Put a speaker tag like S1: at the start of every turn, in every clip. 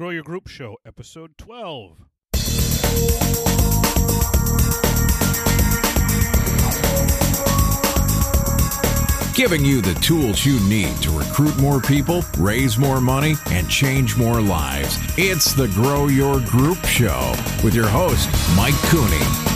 S1: Grow Your Group Show, episode 12.
S2: Giving you the tools you need to recruit more people, raise more money, and change more lives. It's the Grow Your Group Show with your host, Mike Cooney.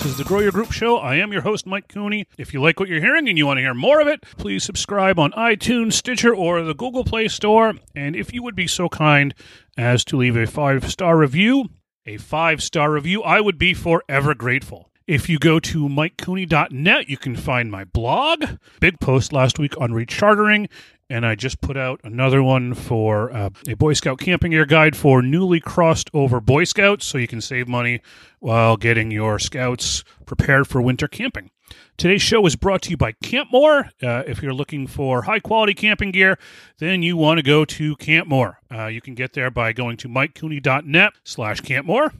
S1: This is the Grow Your Group Show. I am your host, Mike Cooney. If you like what you're hearing and you want to hear more of it, please subscribe on iTunes, Stitcher, or the Google Play Store. And if you would be so kind as to leave a five star review, a five star review, I would be forever grateful. If you go to mikecooney.net, you can find my blog. Big post last week on rechartering, and I just put out another one for uh, a Boy Scout camping gear guide for newly crossed over Boy Scouts, so you can save money while getting your scouts prepared for winter camping. Today's show is brought to you by Campmor. Uh, if you're looking for high quality camping gear, then you want to go to Campmor. Uh, you can get there by going to mikecooney.net slash Campmor,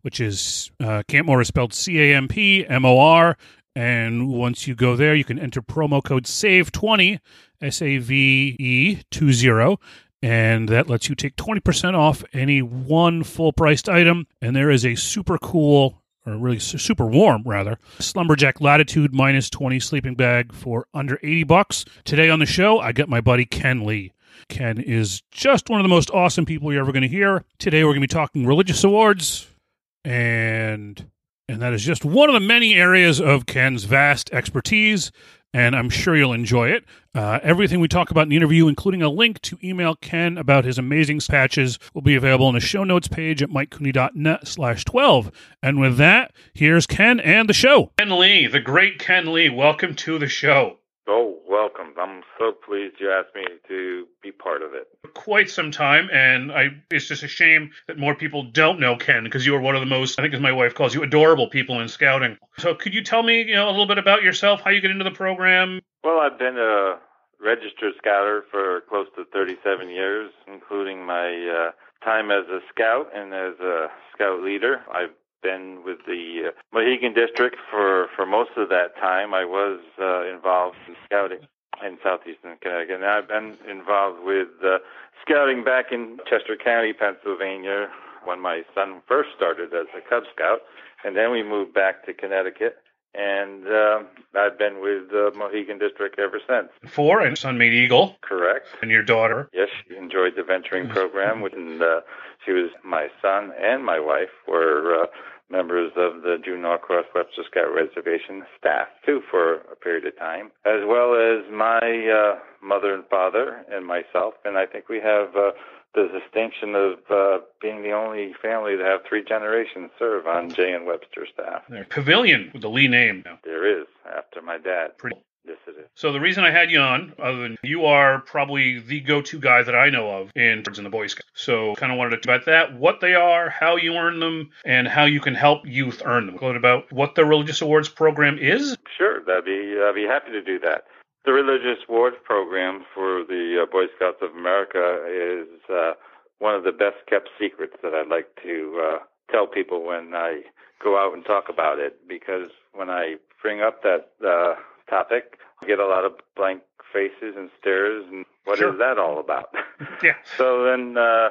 S1: which is uh, Campmor is spelled C A M P M O R. And once you go there, you can enter promo code SAVE20, S A V E 20, and that lets you take 20% off any one full priced item. And there is a super cool, or really super warm rather, Slumberjack Latitude minus 20 sleeping bag for under 80 bucks. Today on the show, I got my buddy Ken Lee. Ken is just one of the most awesome people you're ever going to hear. Today, we're going to be talking religious awards and and that is just one of the many areas of Ken's vast expertise, and I'm sure you'll enjoy it. Uh, everything we talk about in the interview, including a link to email Ken about his amazing patches, will be available in the show notes page at mikecooney.net slash 12. And with that, here's Ken and the show. Ken Lee, the great Ken Lee, welcome to the show.
S3: Oh, welcome. I'm so pleased you asked me to be part of it.
S1: Quite some time, and I it's just a shame that more people don't know Ken because you are one of the most, I think as my wife calls you, adorable people in scouting. So could you tell me, you know, a little bit about yourself, how you get into the program?
S3: Well, I've been a registered scouter for close to 37 years, including my uh, time as a scout and as a scout leader. I've been with the uh, Mohegan District for, for most of that time. I was uh, involved in scouting in southeastern Connecticut. And I've been involved with uh, scouting back in Chester County, Pennsylvania, when my son first started as a Cub Scout, and then we moved back to Connecticut. And uh, I've been with the Mohegan District ever since.
S1: Four, and son made Eagle,
S3: Correct.
S1: and your daughter.
S3: Yes, she enjoyed the venturing program, and uh, she was my son and my wife were uh, members of the June Norcross Webster Scout Reservation staff too for a period of time, as well as my uh, mother and father and myself. And I think we have uh, the distinction of uh, being the only family to have three generations serve on J.N. Webster staff.
S1: There. Pavilion with the Lee name now.
S3: There is after my dad.
S1: Pretty.
S3: Yes, it is.
S1: So the reason I had you on, other than you are probably the go-to guy that I know of in in the Boy Scouts. So kind of wanted to talk about that, what they are, how you earn them, and how you can help youth earn them. A little about what the Religious Awards program is.
S3: Sure, that'd be I'd be happy to do that. The Religious Awards program for the uh, Boy Scouts of America is uh, one of the best kept secrets that I'd like to uh, tell people when I go out and talk about it. Because when I bring up that uh, topic, I get a lot of blank faces and stares, and what is
S1: Sure.
S3: that all about?
S1: Yeah.
S3: So then, uh,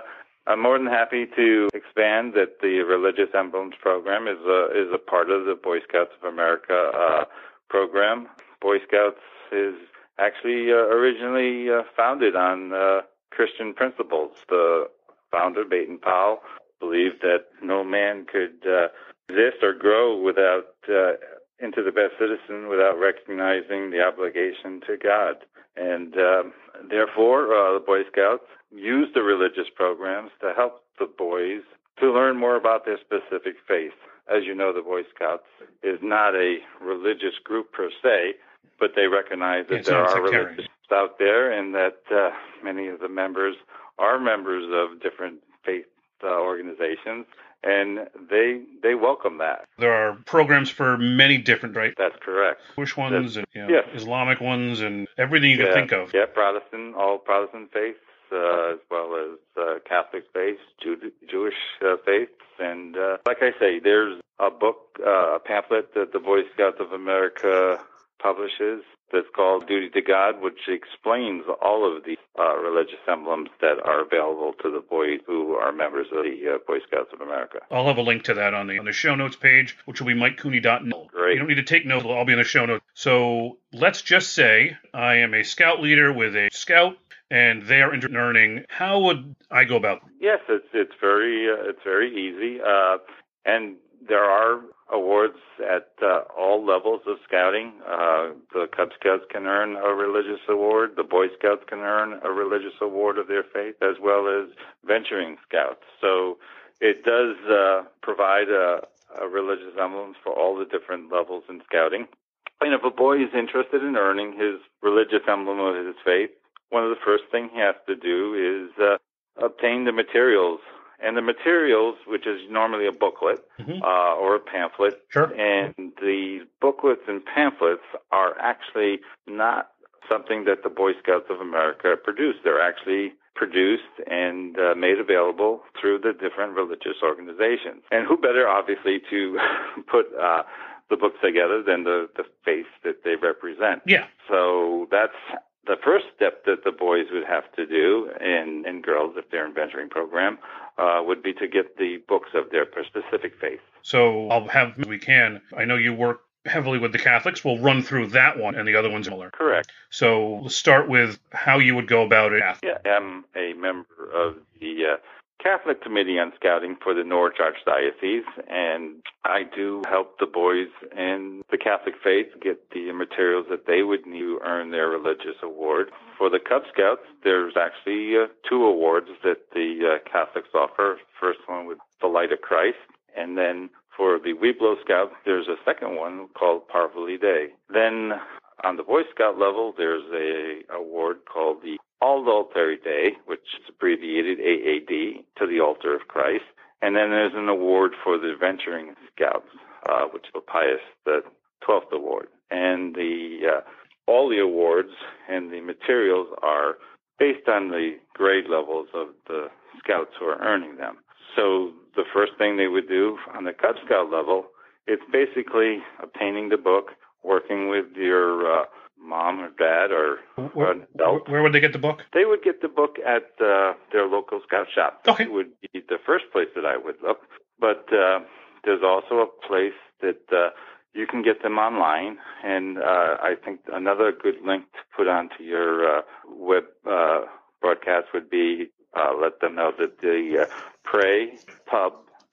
S3: I'm more than happy to expand that the Religious Emblems program is a is a part of the Boy Scouts of America uh, program. Boy Scouts is actually uh, originally uh, founded on uh, Christian principles. The founder, Baden Powell, believed that no man could uh, exist or grow without uh, into the best citizen without recognizing the obligation to God. And um, therefore, uh, the Boy Scouts use the religious programs to help the boys to learn more about their specific faith. As you know, the Boy Scouts is not a religious group per se, but they recognize that there are religious out there and that uh, many of the members are members of different faith uh, organizations, and they they welcome that.
S1: There are programs for many different, right?
S3: That's correct.
S1: Jewish ones and you know,
S3: Yes.
S1: Islamic ones and everything you can think of.
S3: Yeah, Protestant, all Protestant faiths uh, as well as uh, Catholic faiths, Jew- Jewish uh, faiths, and uh, like I say, there's a book, uh, a pamphlet that the Boy Scouts of America publishes that's called Duty to God, which explains all of the uh, religious emblems that are available to the boys who are members of the uh, Boy Scouts of America.
S1: I'll have a link to that on the on the show notes page, which will be mikecooney.net.
S3: Great.
S1: You don't need to take notes; it'll all be in the show notes. So let's just say I am a scout leader with a scout, and they are interested in earning. How would I go about?
S3: Yes, it's it's very uh, it's very easy, uh, and there are awards at uh, all levels of scouting. Uh, the Cub Scouts can earn a religious award. The Boy Scouts can earn a religious award of their faith, as well as venturing scouts. So it does uh, provide a, a religious emblem for all the different levels in scouting. And if a boy is interested in earning his religious emblem of his faith, one of the first things he has to do is uh, obtain the materials and the materials, which is normally a booklet
S1: Mhm.
S3: uh, or a pamphlet,
S1: Sure.
S3: and the booklets and pamphlets are actually not something that the Boy Scouts of America produce. They're actually produced and uh, made available through the different religious organizations. And who better, obviously, to put uh, the books together than the, the faith that they represent?
S1: Yeah.
S3: So that's the first step that the boys would have to do, and, and girls, if they're in venturing program, uh, would be to get the books of their specific faith.
S1: So I'll have we can. I know you work heavily with the Catholics. We'll run through that one and the other ones similar.
S3: Correct.
S1: So let's start with how you would go about it.
S3: Yeah, I'm a member of the uh, Catholic Committee on Scouting for the Norwich Archdiocese, and I do help the boys in the Catholic faith get the materials that they would need to earn their religious award. For the Cub Scouts, there's actually uh, two awards that the uh, Catholics offer. First one with the Light of Christ, and then for the Webelo Scouts, there's a second one called Parvuli Dei. Then on the Boy Scout level, there's a award called the Ad Altare Dei, which is abbreviated AAD, to the altar of Christ. And then there's an award for the Venturing Scouts, uh, which is the Pius the 12th Award. And the uh, all the awards and the materials are based on the grade levels of the scouts who are earning them. So the first thing they would do on the Cub Scout level, it's basically obtaining the book, working with your uh, mom or dad or
S1: Where,
S3: adult.
S1: where would they get the book?
S3: They would get the book at uh, their local scout shop.
S1: Okay.
S3: It would be the first place that I would look. But uh, there's also a place that uh, you can get them online. And uh, I think another good link to put onto your uh, web uh, broadcast would be uh, let them know that the uh,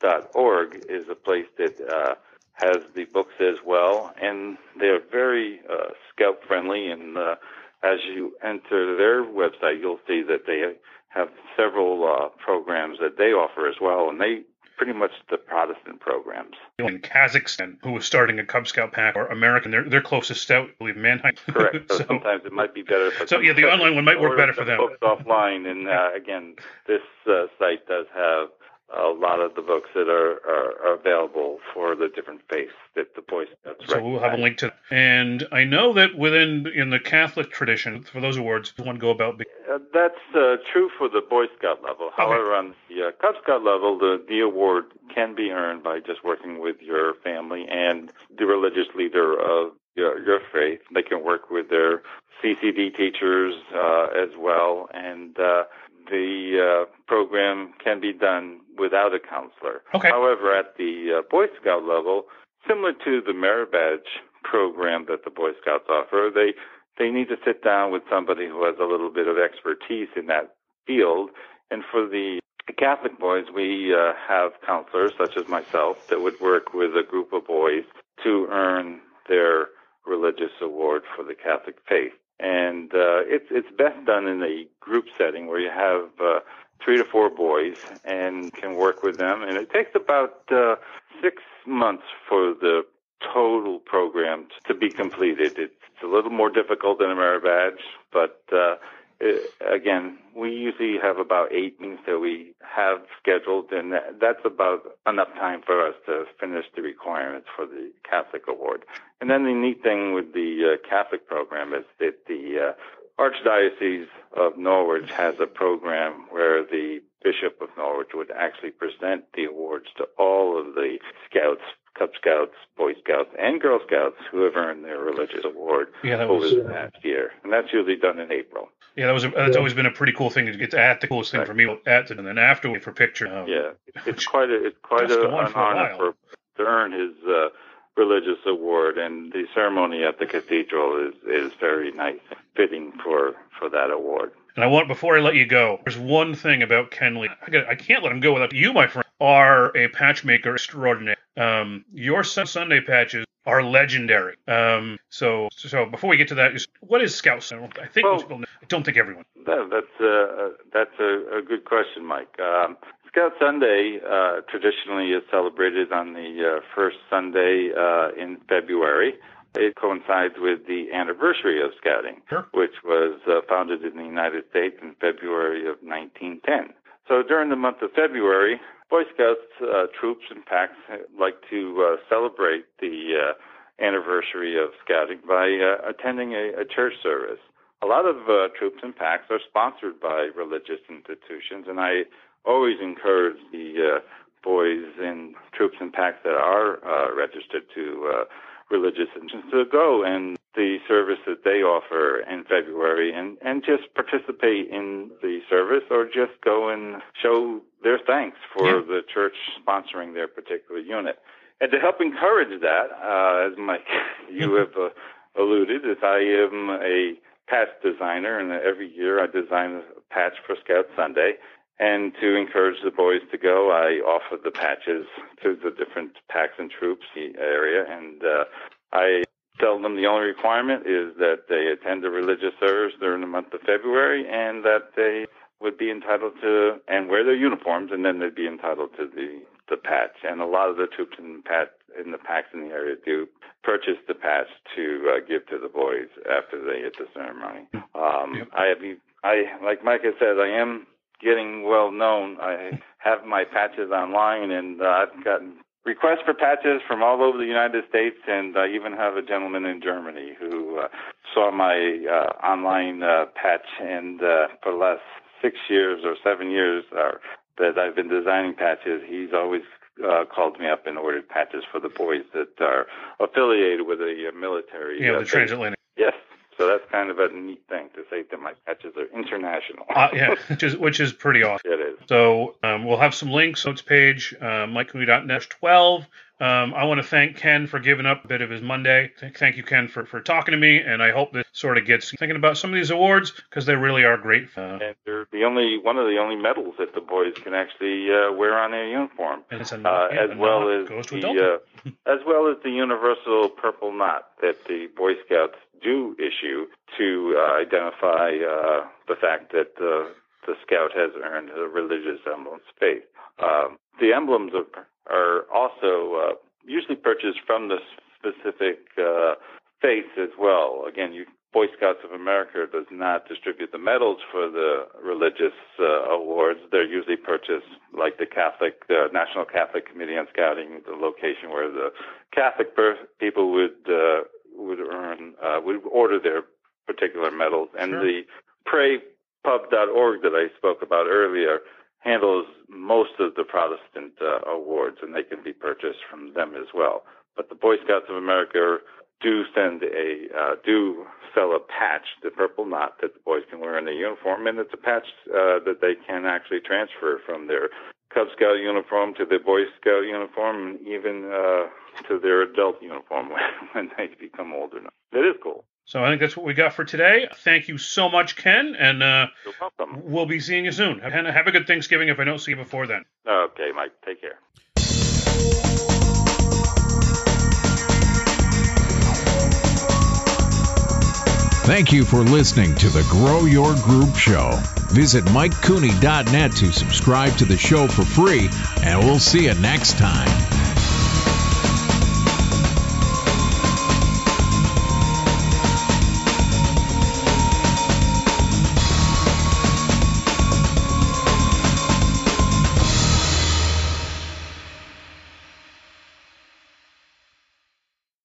S3: praypub.org is a place that uh, has the books as well, and they're very uh, scout friendly. And uh, as you enter their website, you'll see that they have several uh, programs that they offer as well, and they pretty much the Protestant programs.
S1: In Kazakhstan, who was starting a Cub Scout pack, or American, their, their closest scout, I believe, Mannheim.
S3: Correct. So,
S1: so,
S3: sometimes it might be better. For
S1: so, yeah, the online one might work better for
S3: the
S1: them.
S3: Books offline, and uh, again, this uh, site does have a lot of the books that are, are, are available for the different faiths that the Boy Scouts.
S1: So we'll have a link to. that. And I know that within in the Catholic tradition, for those awards, one go about.
S3: Uh, that's uh, true for the Boy Scout level. However, on the uh, Cub Scout level, the, the award can be earned by just working with your family and the religious leader of your, your faith. They can work with their CCD teachers uh, as well, and uh, the uh, program can be done without a counselor.
S1: Okay.
S3: However, at the uh, Boy Scout level, similar to the Merit Badge program that the Boy Scouts offer, they they need to sit down with somebody who has a little bit of expertise in that field. And for the Catholic boys, we uh, have counselors such as myself that would work with a group of boys to earn their religious award for the Catholic faith. And uh, it's it's best done in a group setting where you have uh, three to four boys and can work with them. And it takes about uh, six months for the total program to be completed. It's a little more difficult than a merit badge, but uh, it, again, we usually have about eight meetings that we have scheduled, and that, that's about enough time for us to finish the requirements for the Catholic award. And then the neat thing with the uh, Catholic program is that the uh, Archdiocese of Norwich has a program where the Bishop of Norwich would actually present the awards to all of the scouts, Cub Scouts, Boy Scouts, and Girl Scouts who have earned their religious award
S1: Yeah, that
S3: over
S1: was-
S3: the past year. And that's usually done in April.
S1: Yeah, that was a, that's always been a pretty cool thing. It's at the coolest thing for me at the, and then after for picture. um,
S3: Yeah, it's quite a it's quite a, an
S1: for
S3: honor for to earn his uh, religious award, and the ceremony at the cathedral is is very nice, fitting for for that award.
S1: And I want before I let you go, there's one thing about Ken Lee. I, got, I can't let him go without you, my friend. Are a patchmaker extraordinaire. Um, your Sunday patches are legendary. Um, so so before we get to that, what is Scout Center? I think
S3: Well-
S1: most people know. I don't think everyone.
S3: That, that's uh, that's a, a good question, Mike. Um, Scout Sunday uh, traditionally is celebrated on the uh, first Sunday uh, in February. It coincides with the anniversary of Scouting,
S1: Sure.
S3: which was uh, founded in the United States in February of 1910. So during the month of February, Boy Scouts uh, troops and packs like to uh, celebrate the uh, anniversary of Scouting by uh, attending a, a church service. A lot of uh, troops and packs are sponsored by religious institutions, and I always encourage the uh, boys in troops and packs that are uh, registered to uh, religious institutions to go and the service that they offer in February and, and just participate in the service or just go and show their thanks for
S1: Yeah.
S3: the church sponsoring their particular unit. And to help encourage that, uh, as Mike, you have uh, alluded, is I am a patch designer, and every year I design a patch for Scout Sunday. And to encourage the boys to go, I offered the patches to the different packs and troops in the area, and uh, I tell them the only requirement is that they attend a religious service during the month of February, and that they would be entitled to and wear their uniforms, and then they'd be entitled to the the patch. And a lot of the troops in pat in the packs in the area do purchase the patch to uh, give to the boys after they hit the ceremony. Um,
S1: Yep.
S3: I have I like Mike has said, I am getting well known. I have my patches online, and uh, I've gotten requests for patches from all over the United States, and I even have a gentleman in Germany who uh, saw my uh, online uh, patch, and uh, for the last six years or seven years uh, that I've been designing patches, he's always uh, called me up and ordered patches for the boys that are affiliated with the uh, military.
S1: Yeah,
S3: uh,
S1: the transatlantic.
S3: Yes. So that's kind of a neat thing that my patches are international.
S1: Uh, yeah, which is which is pretty awesome.
S3: it is.
S1: So um, we'll have some links, notes page, uh, MikeCooney.net 12. Um, I want to thank Ken for giving up a bit of his Monday. Th- Thank you, Ken, for, for talking to me, and I hope this sort of gets thinking about some of these awards because they really are great. Uh,
S3: And they're the only one of the only medals that the boys can actually uh, wear on their uniform.
S1: and it's a
S3: uh, as well as
S1: goes to
S3: the uh, as well as the universal purple knot that the Boy Scouts do issue to uh, identify uh, the fact that uh, the scout has earned a religious emblem faith. Um, the emblems are, are also uh, usually purchased from the specific uh, faith as well. Again, you, Boy Scouts of America does not distribute the medals for the religious uh, awards. They're usually purchased like the Catholic National Catholic Committee on Scouting, the location where the Catholic people would would earn uh, would order their particular medals, and
S1: Sure.
S3: the PrayPub.org that I spoke about earlier handles most of the Protestant uh, awards, and they can be purchased from them as well. But the Boy Scouts of America do send a uh, do sell a patch, the purple knot that the boys can wear in their uniform, and it's a patch uh, that they can actually transfer from their Cub Scout uniform to their Boy Scout uniform, and even uh, to their adult uniform when, when they become older. That is cool.
S1: So I think that's what we got for today. Thank you so much, Ken, and uh,
S3: You're welcome.
S1: we'll be seeing you soon. And have a good Thanksgiving if I don't see you before then.
S3: Okay, Mike. Take care.
S2: Thank you for listening to the Grow Your Group Show. Visit MikeCooney.net to subscribe to the show for free, and we'll see you next time.